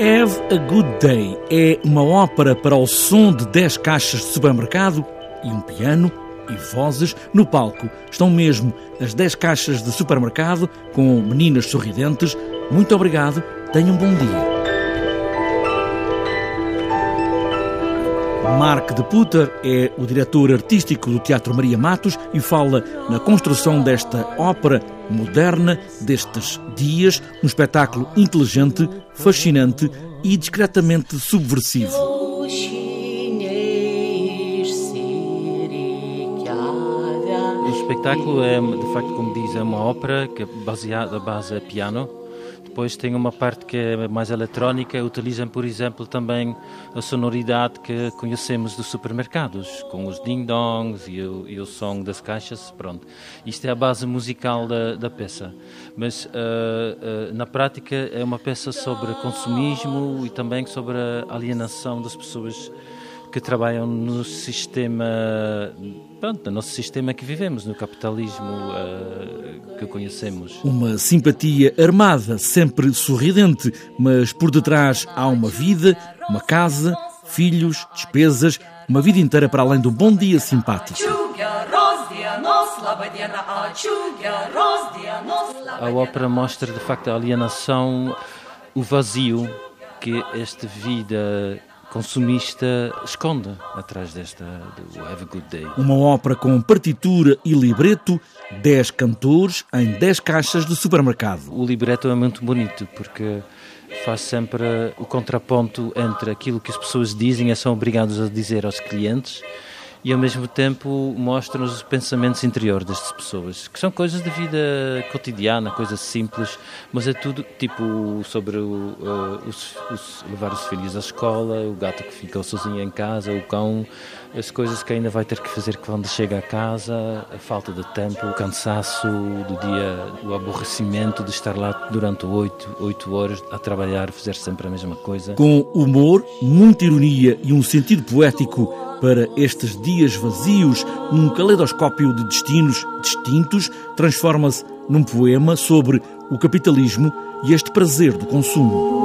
Have a Good Day é uma ópera para o som de 10 caixas de supermercado e um piano e vozes. No palco estão mesmo as 10 caixas de supermercado com meninas sorridentes. Muito obrigado, tenham um bom dia. Mark de Putter é o diretor artístico do Teatro Maria Matos e fala na construção desta ópera moderna destes dias, um espetáculo inteligente, fascinante e discretamente subversivo. O espetáculo é, de facto, como diz, é uma ópera que é baseada, a base é piano depois tem uma parte que é mais eletrónica, utilizam, por exemplo, também a sonoridade que conhecemos dos supermercados, com os ding-dongs e, e, o som das caixas, pronto. Isto é a base musical da, da peça. Mas, uh, uh, na prática, é uma peça sobre consumismo e também sobre a alienação das pessoas que trabalham no sistema, pronto, no nosso sistema que vivemos, no capitalismo uh, que conhecemos. Uma simpatia armada, sempre sorridente, mas por detrás há uma vida, uma casa, filhos, despesas, uma vida inteira para além do bom dia simpático. A ópera mostra de facto a alienação, o vazio que esta vida consumista esconde atrás desta do Have a Good Day. Uma ópera com partitura e libreto, 10 cantores em 10 caixas de supermercado. O libreto é muito bonito porque faz sempre o contraponto entre aquilo que as pessoas dizem e são obrigados a dizer aos clientes e ao mesmo tempo mostra-nos os pensamentos interiores destas pessoas, que são coisas de vida cotidiana, coisas simples, mas é tudo tipo sobre o, uh, os, os, levar os filhos à escola, o gato que ficou sozinho em casa, o cão, as coisas que ainda vai ter que fazer quando chega a casa, a falta de tempo, o cansaço do dia, o aborrecimento de estar lá durante oito, oito horas a trabalhar, fazer sempre a mesma coisa. Com humor, muita ironia e um sentido poético para estes dias vazios, um caleidoscópio de destinos distintos, transforma-se num poema sobre o capitalismo e este prazer do consumo.